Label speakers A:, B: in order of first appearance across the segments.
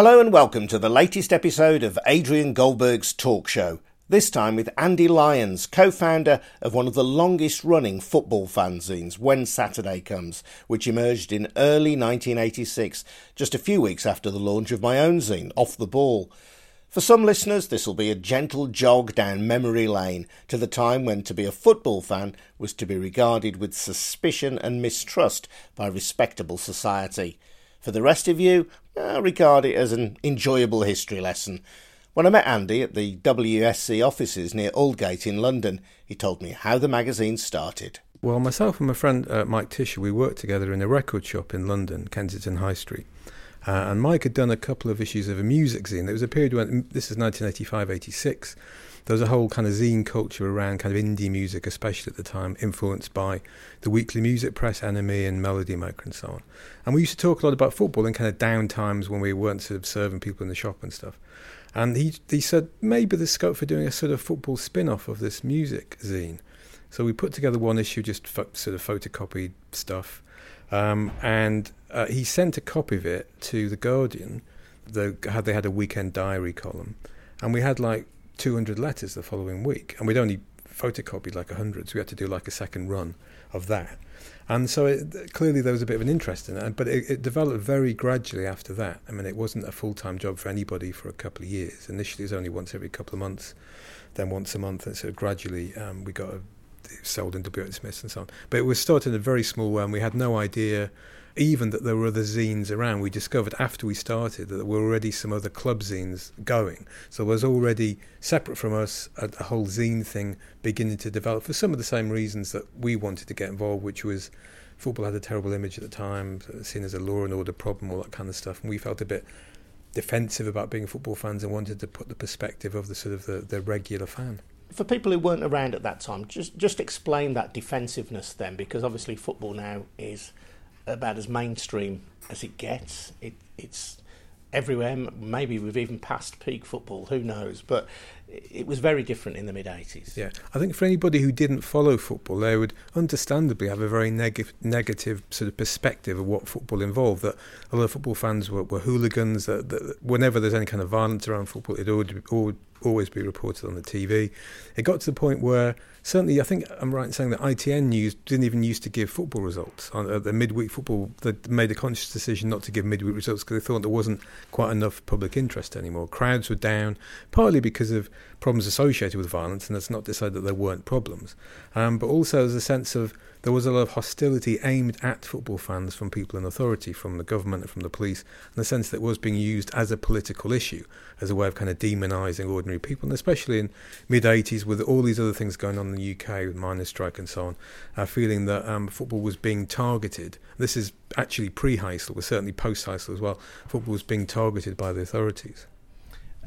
A: Hello and welcome to the latest episode of Adrian Goldberg's talk show. This time with Andy Lyons, co founder of one of the longest running football fanzines, When Saturday Comes, which emerged in early 1986, just a few weeks after the launch of my own zine, Off the Ball. For some listeners, this will be a gentle jog down memory lane to the time when to be a football fan was to be regarded with suspicion and mistrust by respectable society. For the rest of you, I regard it as an enjoyable history lesson. When I met Andy at the WSC offices near Aldgate in London, he told me how the magazine started.
B: Well, myself and my friend uh, Mike Ticher, we worked together in a record shop in London, Kensington High Street. Uh, and Mike had done a couple of issues of a music zine. There was a period when, this is 1985 86, there was a whole kind of zine culture around kind of indie music, especially at the time, influenced by the weekly music press, NME, and Melody Maker, and so on. And we used to talk a lot about football in kind of down times when we weren't sort of serving people in the shop and stuff. And he he said maybe there's scope for doing a sort of football spin-off of this music zine. So we put together one issue, just fo- sort of photocopied stuff, um, and uh, he sent a copy of it to the Guardian. The, they had a weekend diary column, and we had like 200 letters the following week, and we'd only photocopied like 100, so we had to do like a second run of that. And so it, clearly there was a bit of an interest in it, but it, it, developed very gradually after that. I mean, it wasn't a full time job for anybody for a couple of years. Initially, it was only once every couple of months, then once a month, and so gradually um, we got a, sold in W. Smiths and so on. But it was started in a very small way, and we had no idea even that there were other zines around. We discovered after we started that there were already some other club zines going. So there was already, separate from us, a, a, whole zine thing beginning to develop for some of the same reasons that we wanted to get involved, which was football had a terrible image at the time, seen as a law and order problem, all that kind of stuff. And we felt a bit defensive about being football fans and wanted to put the perspective of the sort of the, the regular fan
A: for people who weren't around at that time, just just explain that defensiveness then, because obviously football now is about as mainstream as it gets. It, it's everywhere. Maybe we've even passed peak football. Who knows? But it was very different in the mid 80s.
B: Yeah, I think for anybody who didn't follow football, they would understandably have a very neg- negative sort of perspective of what football involved. That a lot of football fans were, were hooligans. That, that, whenever there's any kind of violence around football, it would always be reported on the TV. It got to the point where certainly, I think I'm right in saying that ITN News didn't even used to give football results. On uh, the midweek football, they made a conscious decision not to give midweek results because they thought there wasn't quite enough public interest anymore. Crowds were down, partly because of problems associated with violence, and that's not to say that there weren't problems, um, but also there's a sense of there was a lot of hostility aimed at football fans from people in authority, from the government and from the police, in the sense that it was being used as a political issue, as a way of kind of demonising ordinary people, and especially in mid 80s with all these other things going on in the UK with miners' strike and so on, uh, feeling that um, football was being targeted. This is actually pre-Heysel, was certainly post-Heysel as well. Football was being targeted by the authorities.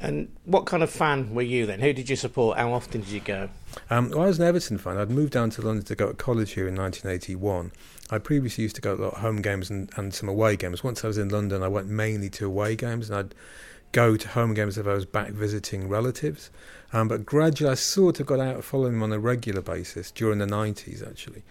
A: And what kind of fan were you then? Who did you support? How often did you go?
B: Um, well, I was an Everton fan. I'd moved down to London to go to college here in 1981. I previously used to go to a lot of home games and, and some away games. Once I was in London, I went mainly to away games, and I'd go to home games if I was back visiting relatives. Um, but gradually, I sort of got out of following them on a regular basis during the 90s, actually.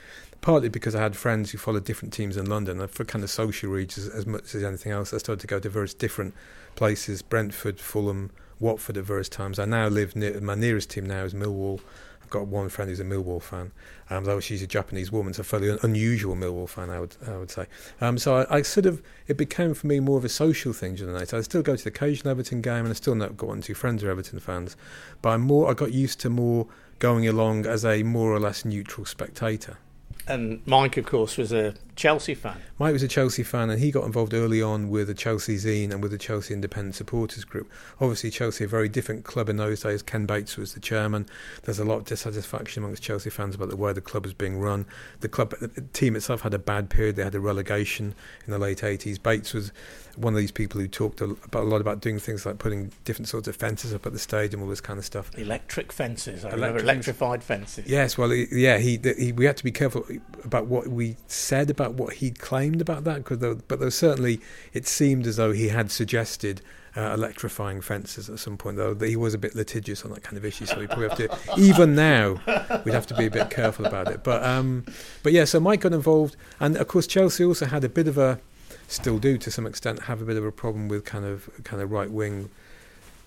B: Partly because I had friends who followed different teams in London, for kind of social reaches as much as anything else, I started to go to various different places Brentford, Fulham, Watford at various times. I now live near my nearest team now is Millwall. I've got one friend who's a Millwall fan, um, though she's a Japanese woman, so fairly un- unusual Millwall fan, I would I would say. Um, so I, I, sort of it became for me more of a social thing during the night. I still go to the occasional Everton game, and I still got one or two friends who are Everton fans, but I'm more I got used to more going along as a more or less neutral spectator.
A: And Mike, of course, was a Chelsea fan.
B: Mike was a Chelsea fan, and he got involved early on with the Chelsea Zine and with the Chelsea Independent Supporters Group. Obviously, Chelsea a very different club in those days. Ken Bates was the chairman. There's a lot of dissatisfaction amongst Chelsea fans about the way the club was being run. The club, the team itself, had a bad period. They had a relegation in the late 80s. Bates was one of these people who talked a, about, a lot about doing things like putting different sorts of fences up at the stadium, all this kind of stuff.
A: Electric fences, Electric electrified fences.
B: Yes, well, yeah, he, he, we had to be careful about what we said about what he'd claimed about that, cause there, but there certainly it seemed as though he had suggested uh, electrifying fences at some point, though he was a bit litigious on that kind of issue. So we probably have to, even now, we'd have to be a bit careful about it. But um, but yeah, so Mike got involved, and of course Chelsea also had a bit of a still do to some extent have a bit of a problem with kind of kind of right wing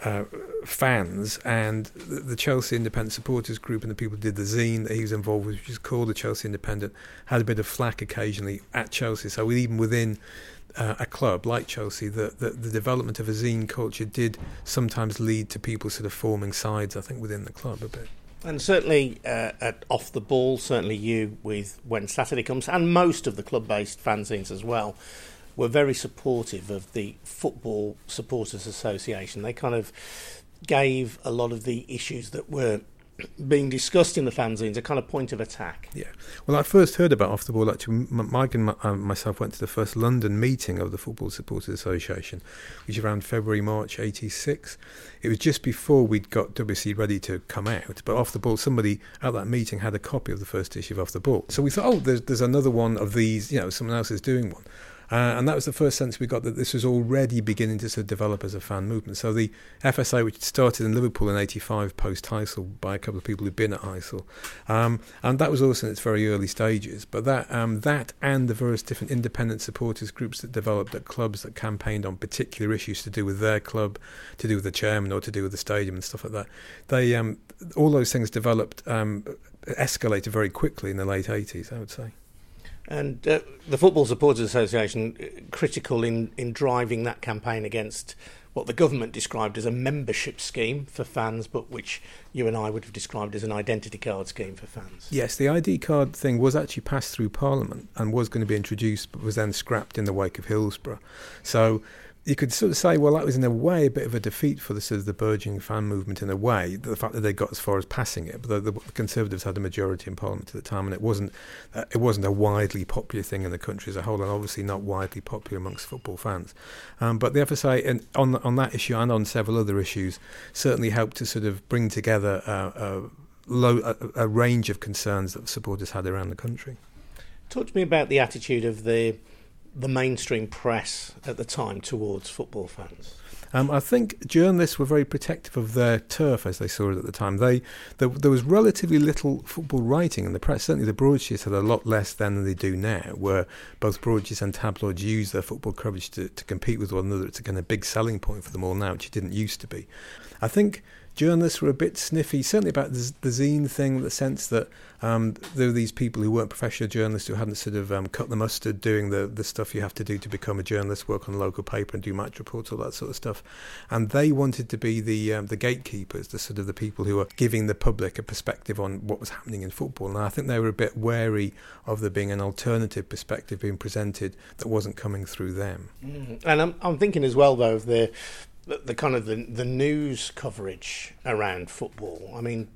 B: uh, fans and the, Chelsea Independent Supporters Group and the people who did the zine that he was involved with, which is called the Chelsea Independent, had a bit of flack occasionally at Chelsea. So even within uh, a club like Chelsea, the, the, the development of a zine culture did sometimes lead to people sort of forming sides. I think within the club a bit.
A: And certainly uh, at off the ball, certainly you with when Saturday comes, and most of the club-based fanzines as well were very supportive of the Football Supporters Association. They kind of gave a lot of the issues that were being discussed in the fanzines a kind of point of attack.
B: Yeah. Well, I first heard about Off the Ball. Actually, Mike and my, uh, myself went to the first London meeting of the Football Supporters Association, which was around February, March 86. It was just before we'd got WC ready to come out. But Off the Ball, somebody at that meeting had a copy of the first issue of Off the Ball. So we thought, oh, there's, there's another one of these, you know, someone else is doing one. Uh, and that was the first sense we got that this was already beginning to sort of develop as a fan movement. So the FSA, which started in Liverpool in '85 post Heysel by a couple of people who'd been at Heysel, um, and that was also in its very early stages. But that um, that and the various different independent supporters groups that developed at clubs that campaigned on particular issues to do with their club, to do with the chairman, or to do with the stadium and stuff like that. They um, all those things developed, um, escalated very quickly in the late '80s, I would say.
A: And uh, the Football Supporters Association uh, critical in, in driving that campaign against what the government described as a membership scheme for fans, but which you and I would have described as an identity card scheme for fans.
B: Yes, the ID card thing was actually passed through Parliament and was going to be introduced, but was then scrapped in the wake of Hillsborough. So you could sort of say, well, that was in a way a bit of a defeat for the sort of the burgeoning fan movement in a way, the fact that they got as far as passing it. But the, the Conservatives had a majority in Parliament at the time, and it wasn't uh, it wasn't a widely popular thing in the country as a whole, and obviously not widely popular amongst football fans. Um, but the FSA, and on on that issue and on several other issues, certainly helped to sort of bring together a, low, a, a range of concerns that supporters had around the country.
A: Talk to me about the attitude of the the mainstream press at the time towards football fans?
B: Um, I think journalists were very protective of their turf as they saw it at the time. They there, there, was relatively little football writing in the press. Certainly, the broadsheets had a lot less than they do now, where both broadsheets and tabloids use their football coverage to, to compete with one another. It's a kind of big selling point for them all now, which it didn't used to be. I think journalists were a bit sniffy, certainly about the, the zine thing, the sense that um, there were these people who weren't professional journalists who hadn't sort of um, cut the mustard doing the, the stuff you have to do to become a journalist, work on a local paper and do match reports, all that sort of stuff. And they wanted to be the um, the gatekeepers, the sort of the people who were giving the public a perspective on what was happening in football. And I think they were a bit wary of there being an alternative perspective being presented that wasn't coming through them.
A: Mm. And I'm, I'm thinking as well, though, of the the, the kind of the, the news coverage around football. I mean,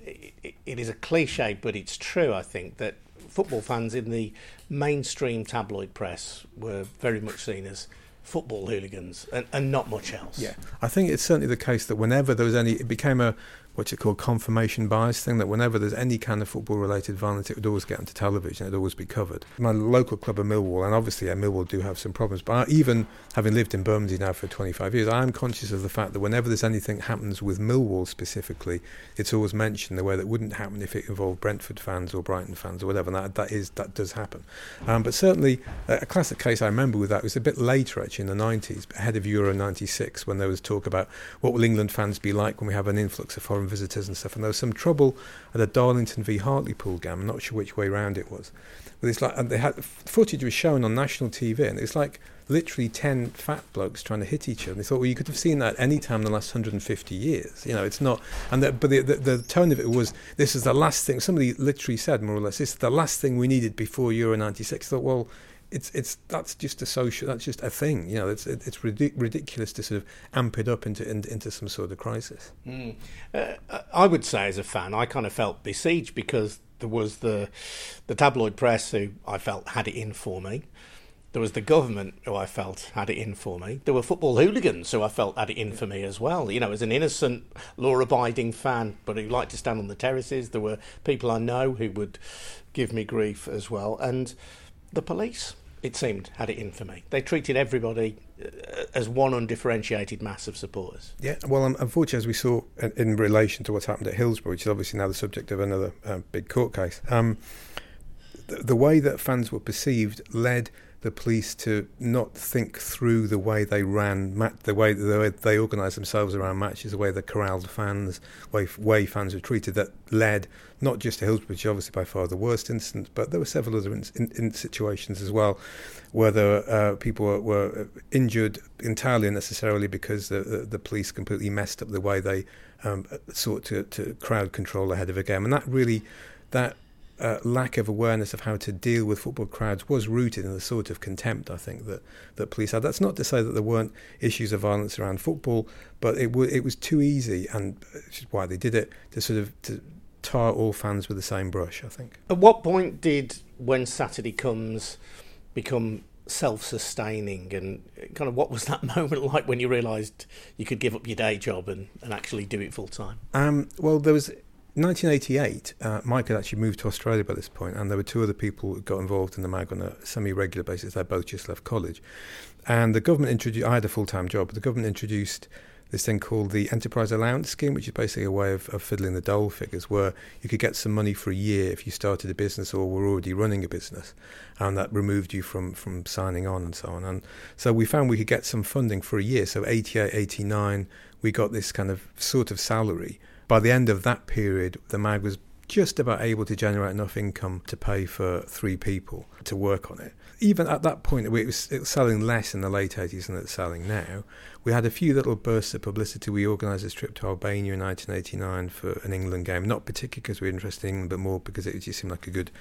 A: it, it is a cliche, but it's true. I think that football fans in the mainstream tabloid press were very much seen as football hooligans and, and not much else.
B: Yeah, I think it's certainly the case that whenever there was any, it became a what's it called confirmation bias thing that whenever there's any kind of football related violence it would always get onto television it'd always be covered. My local club of Millwall and obviously yeah, Millwall do have some problems but even having lived in Bermondsey now for 25 years I am conscious of the fact that whenever there's anything happens with Millwall specifically it's always mentioned the way that wouldn't happen if it involved Brentford fans or Brighton fans or whatever and that, that is that does happen. Um, but certainly a classic case I remember with that was a bit later actually in the 90s ahead of Euro 96 when there was talk about what will England fans be like when we have an influx of foreign foreign visitors and stuff. And there was some trouble at a Darlington v Hartlepool game. I'm not sure which way round it was. But it's like they had footage was shown on national TV, and it's like literally ten fat blokes trying to hit each other. And they thought, well, you could have seen that any time in the last 150 years. You know, it's not. And the, but the, the, the tone of it was, this is the last thing. Somebody literally said, more or less, this is the last thing we needed before Euro '96. I thought, well it's it's that's just a social that's just a thing you know it's it's ridic- ridiculous to sort of amp it up into into, into some sort of crisis
A: mm. uh, i would say as a fan i kind of felt besieged because there was the the tabloid press who i felt had it in for me there was the government who I felt had it in for me. There were football hooligans who I felt had it in for me as well. You know, as an innocent, law abiding fan, but who liked to stand on the terraces. There were people I know who would give me grief as well. And the police it seemed, had it in for me. They treated everybody uh, as one undifferentiated mass of supporters.
B: Yeah, well, unfortunately, as we saw in, in, relation to what's happened at Hillsborough, which is obviously now the subject of another uh, big court case, um, the, the, way that fans were perceived led the police to not think through the way they ran, the way, they organised themselves around matches, the way they corralled fans, way way fans were treated. That led not just to Hillsborough, which is obviously by far the worst instance, but there were several other in, in, in situations as well where the, uh, people were, were, injured entirely unnecessarily because the, the, the, police completely messed up the way they um, sought to, to crowd control ahead of a game, and that really that uh, lack of awareness of how to deal with football crowds was rooted in the sort of contempt I think that, that police had. That's not to say that there weren't issues of violence around football, but it, w- it was too easy, and which is why they did it, to sort of to tar all fans with the same brush. I think.
A: At what point did when Saturday comes become self-sustaining and kind of what was that moment like when you realised you could give up your day job and, and actually do it full time?
B: Um, well, there was 1988, uh, Mike had actually moved to Australia by this point, and there were two other people who got involved in the mag on a semi-regular basis. They both just left college, and the government introduced. I had a full-time job, but the government introduced this thing called the Enterprise Allowance Scheme, which is basically a way of, of fiddling the dole figures, where you could get some money for a year if you started a business or were already running a business, and that removed you from from signing on and so on. And so we found we could get some funding for a year. So 88, 89, we got this kind of sort of salary by the end of that period, the mag was just about able to generate enough income to pay for three people to work on it. Even at that point, it was, it was selling less in the late 80s than it's selling now. We had a few little bursts of publicity. We organised a trip to Albania in 1989 for an England game, not particularly because we were interested in England, but more because it just seemed like a good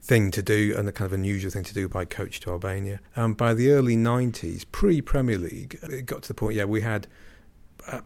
B: thing to do and a kind of unusual thing to do by coach to Albania. Um, by the early 90s, pre Premier League, it got to the point, yeah, we had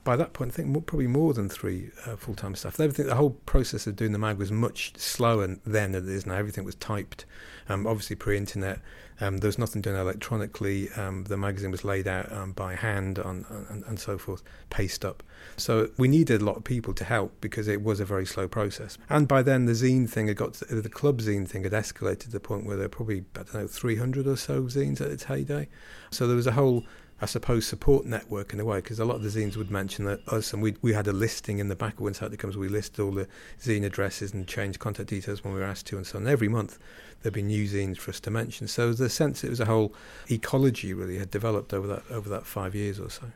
B: by that point, I think more, probably more than three uh, full time staff. Everything, the whole process of doing the mag was much slower then than it is now. Everything was typed, um, obviously pre internet. Um, there was nothing done electronically. Um, the magazine was laid out um, by hand on, on, and so forth, paste up. So we needed a lot of people to help because it was a very slow process. And by then, the zine thing had got to, the club zine thing had escalated to the point where there were probably I don't know 300 or so zines at its heyday. So there was a whole I suppose, support network in a way, because a lot of the zines would mention that us, and we we had a listing in the back of when Saturday comes, we listed all the zine addresses and changed contact details when we were asked to, and so on. Every month there'd be new zines for us to mention. So the sense it was a whole ecology really had developed over that over that five years or so.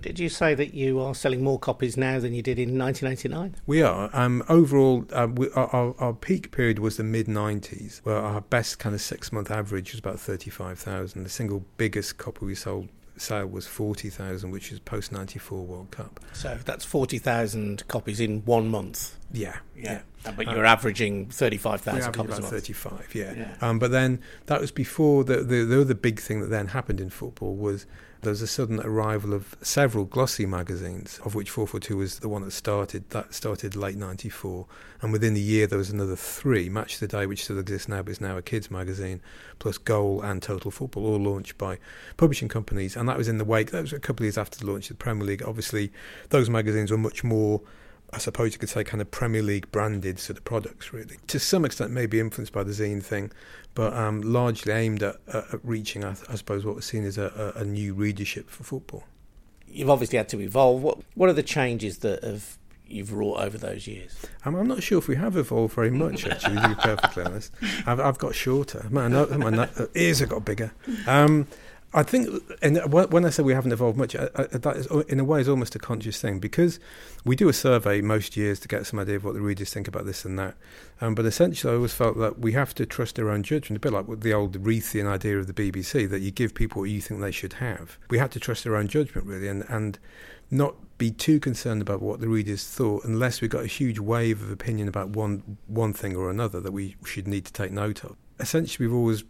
A: Did you say that you are selling more copies now than you did in 1989?
B: We are. Um, overall, uh, we, our, our, peak period was the mid 90s, where our best kind of six month average was about 35,000. The single biggest copy we sold sale was 40,000, which is post 94 World Cup.
A: So that's 40,000 copies in one month.
B: Yeah.
A: Yeah. yeah. But you're um, averaging 35,000 copies
B: about
A: a month.
B: 35, yeah. yeah. Um, but then that was before the, the, the other big thing that then happened in football was there was a sudden arrival of several glossy magazines, of which 442 was the one that started. That started late 94. And within the year, there was another three Match of the Day, which still exists now, but is now a kids' magazine, plus Goal and Total Football, all launched by publishing companies. And that was in the wake, that was a couple of years after the launch of the Premier League. Obviously, those magazines were much more I suppose you could say, kind of Premier League branded sort of products, really. To some extent, maybe influenced by the zine thing, but um, largely aimed at, at reaching, I, I, suppose, what was seen as a, a, new readership for football.
A: You've obviously had to evolve. What What are the changes that have you've wrought over those years?
B: Um, I'm not sure if we have evolved very much, actually, to be perfectly honest. I've, I've got shorter. My, my ears have got bigger. Um, I think, and when I say we haven't evolved much, I, I, that is, in a way, is almost a conscious thing because we do a survey most years to get some idea of what the readers think about this and that. Um, but essentially, I always felt that we have to trust our own judgment, a bit like the old Reithian idea of the BBC that you give people what you think they should have. We had to trust our own judgment, really, and, and not be too concerned about what the readers thought unless we got a huge wave of opinion about one one thing or another that we should need to take note of. Essentially, we've always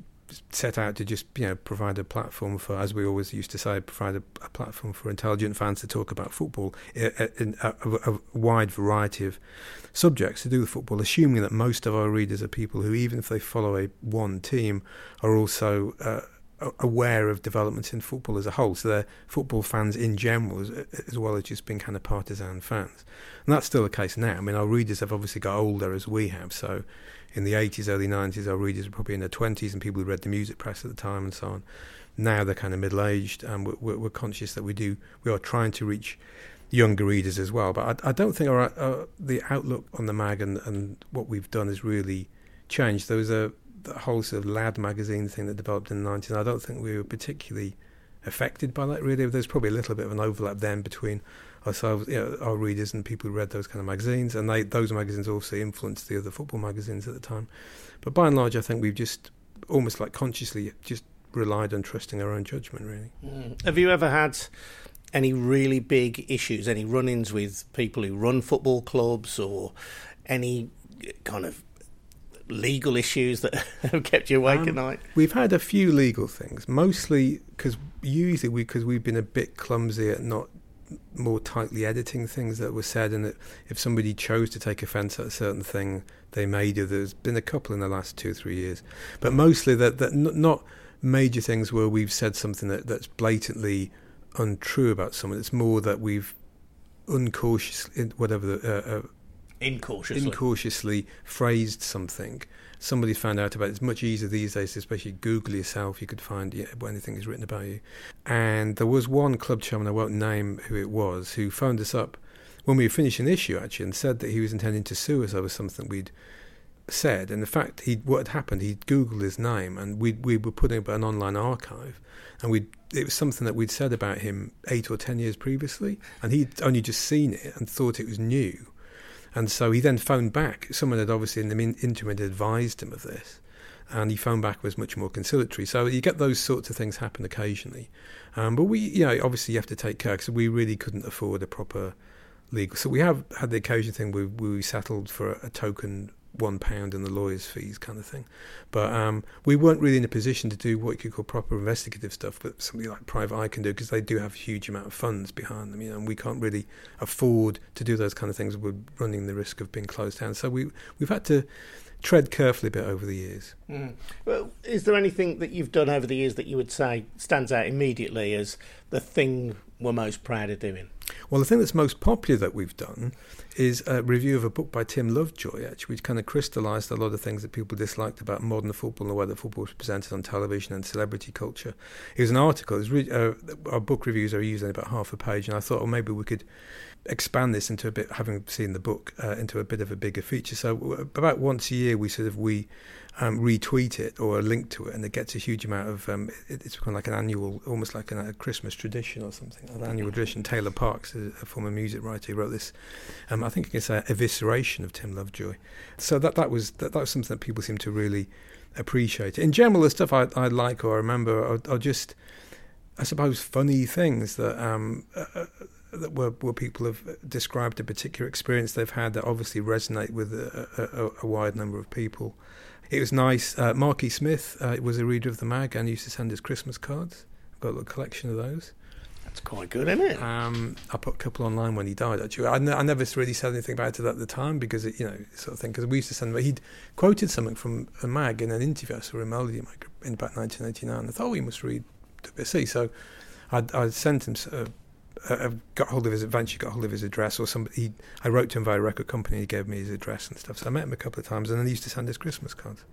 B: set out to just you know provide a platform for, as we always used to say, provide a, a platform for intelligent fans to talk about football in a, a, a, wide variety of subjects to do with football, assuming that most of our readers are people who, even if they follow a one team, are also uh, aware of developments in football as a whole. So they're football fans in general, as, as, well as just being kind of partisan fans. And that's still the case now. I mean, our readers have obviously got older as we have, so in the 80s, early 90s, our readers were probably in their 20s and people who read the music press at the time and so on. Now they're kind of middle aged and we're, we're, conscious that we do, we are trying to reach younger readers as well. But I, I don't think our, uh, the outlook on the mag and, and what we've done has really changed. There was a the whole sort of lad magazine thing that developed in the 90s. I don't think we were particularly affected by that really. There's probably a little bit of an overlap then between ourselves, you know, our readers and people who read those kind of magazines, and they, those magazines also influenced the other football magazines at the time. But by and large, I think we've just almost like consciously just relied on trusting our own judgment, really.
A: Mm. Have you ever had any really big issues, any run ins with people who run football clubs or any kind of legal issues that have kept you awake um, at night?
B: We've had a few legal things, mostly because usually because we, we've been a bit clumsy at not more tightly editing things that were said, and that if somebody chose to take offence at a certain thing, they may do. There's been a couple in the last two or three years, but mostly that that not major things where we've said something that, that's blatantly untrue about someone. It's more that we've uncautiously, whatever the uh, uh,
A: incautiously.
B: incautiously phrased something. Somebody found out about it. It's much easier these days, especially Google yourself. You could find yeah, anything is written about you. And there was one club chairman, I won't name who it was, who phoned us up when we were finishing the issue actually and said that he was intending to sue us over something we'd said. And in fact, he what had happened, he'd Googled his name and we we were putting up an online archive and we it was something that we'd said about him eight or ten years previously, and he'd only just seen it and thought it was new. And so he then phoned back. Someone had obviously in the interim advised him of this, and he phoned back was much more conciliatory. So you get those sorts of things happen occasionally, um, but we, you know, obviously you have to take care because we really couldn't afford a proper legal. So we have had the occasion thing where we settled for a, a token one pound and the lawyer's fees kind of thing. But um, we weren't really in a position to do what you could call proper investigative stuff, but somebody like Private Eye can do because they do have a huge amount of funds behind them, you know, and we can't really afford to do those kind of things. We're running the risk of being closed down. So we we've had to tread carefully a bit over the years.
A: Mm. Well, is there anything that you've done over the years that you would say stands out immediately as the thing we're most proud of doing?
B: Well, the thing that's most popular that we've done is a review of a book by Tim Lovejoy, actually, which kind of crystallised a lot of things that people disliked about modern football and the way that football was presented on television and celebrity culture. It was an article. Was re- uh, our book reviews are usually about half a page, and I thought, well, maybe we could expand this into a bit, having seen the book, uh, into a bit of a bigger feature. So about once a year, we sort of we um, retweet it or a link to it, and it gets a huge amount of. Um, it, it's kind of like an annual, almost like an, a Christmas tradition or something. An annual tradition. Taylor Parkes, a, a former music writer, who wrote this. Um, I think it's an evisceration of Tim Lovejoy. So that that was that, that was something that people seem to really appreciate. In general, the stuff I, I like or remember are, are just, I suppose, funny things that. Um, uh, uh that where, where people have described a particular experience they've had that obviously resonate with a, a, a wide number of people. It was nice. Uh, Marky Smith uh, was a reader of the mag and used to send us Christmas cards. I've got a little collection of those.
A: That's quite good, isn't it?
B: Um, I put a couple online when he died. Actually, I, n- I never really said anything about it at the time because it, you know, sort of thing. Because we used to send. Him, he'd quoted something from a mag in an interview I saw in Melody in about 1989. I thought, oh, he must read WSC. So I'd, I'd sent him. Uh, uh, got hold of his eventually got hold of his address or somebody. He, I wrote to him via a record company. He gave me his address and stuff. So I met him a couple of times, and then he used to send us Christmas cards.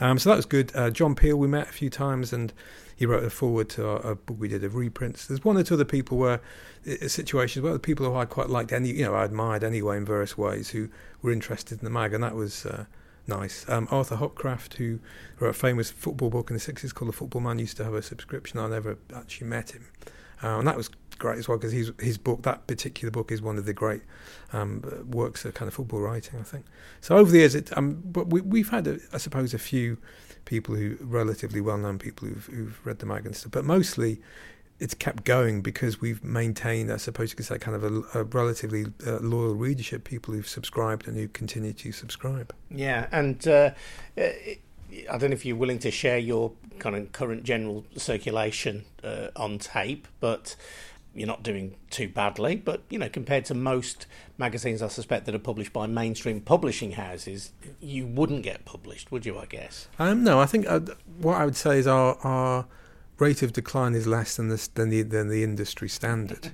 B: Um, so that was good. Uh, John Peel we met a few times, and he wrote a foreword to a book we did of reprints. There's one or two other people where uh, situations where the people who I quite liked, any you know, I admired anyway in various ways, who were interested in the mag, and that was. Uh, nice. Um, Arthur Hopcroft, who wrote a famous football book in the 60s called The Football Man, used to have a subscription. I never actually met him. Uh, and that was great as well because his his book, that particular book, is one of the great um, works of kind of football writing, I think. So over the years, it, um, but we, we've had, a, I suppose, a few people who relatively well known people who've, who've read the mag and stuff, but mostly it's kept going because we've maintained, I suppose you could say, kind of a, a relatively uh, loyal readership, people who've subscribed and who continue to subscribe.
A: Yeah, and uh, I don't know if you're willing to share your kind of current general circulation uh, on tape, but you're not doing too badly, but you know, compared to most magazines, I suspect that are published by mainstream publishing houses, you wouldn't get published, would you? I guess.
B: Um, no, I think uh, what I would say is our our rate of decline is less than the than the, than the industry standard,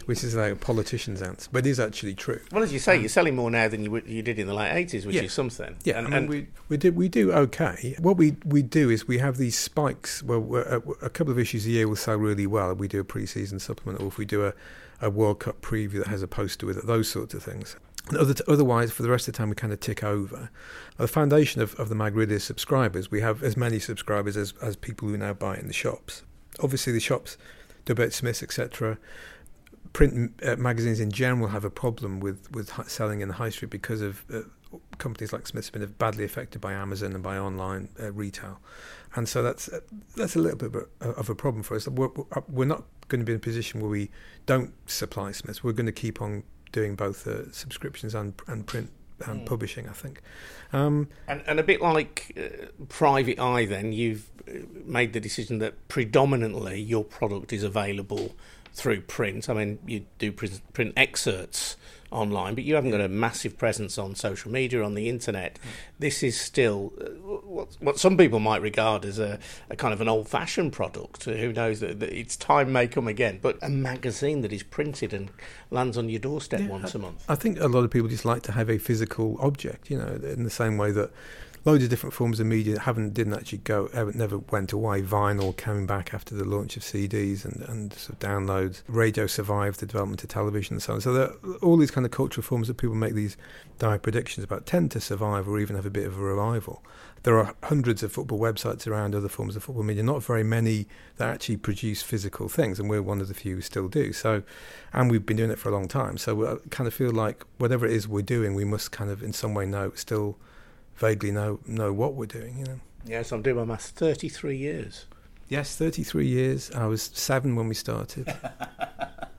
B: which is like a politician's answer, but it is actually true.
A: Well, as you say, um, you're selling more now than you you did in the late eighties, which yeah, is something.
B: Yeah, and, I mean, and we we do we do okay. What we we do is we have these spikes. Well, a, a couple of issues a year will sell really well. We do a pre-season supplement, or if we do a a World Cup preview that has a poster with it, those sorts of things. Other otherwise, for the rest of the time, we kind of tick over. The foundation of, of the mag really is subscribers. We have as many subscribers as, as people who now buy in the shops. Obviously, the shops, WH Smiths, etc., print uh, magazines in general have a problem with, with selling in the high street because of uh, companies like Smiths been badly affected by Amazon and by online uh, retail, and so that's uh, that's a little bit of a problem for us. We're, we're not going to be in a position where we don't supply Smiths. We're going to keep on doing both uh, subscriptions and, and print and mm. publishing, I think.
A: Um, and, and, a bit like uh, Private Eye, then, you've uh, made the decision that predominantly your product is available through print. I mean, you do print excerpts online, but you haven't got a massive presence on social media, on the internet. This is still uh, what, what some people might regard as a, a kind of an old fashioned product. Who knows that, that, its time may come again, but a magazine that is printed and lands on your doorstep yeah, once a month.
B: I think a lot of people just like to have a physical object, you know, in the same way that loads of different forms of media that haven't didn't actually go ever, never went away. Vinyl coming back after the launch of CDs and, and sort of downloads. Radio survived the development of television and so on. So there, all these kind of cultural forms that people make these dire predictions about tend to survive or even have a bit of a revival. There are hundreds of football websites around other forms of football media, not very many that actually produce physical things, and we're one of the few who still do. So, and we've been doing it for a long time. So I kind of feel like whatever it is we're doing, we must kind of in some way know still vaguely know know what we're doing. You know.
A: Yes, I'm doing my maths. Thirty-three years.
B: Yes, thirty-three years. I was seven when we started.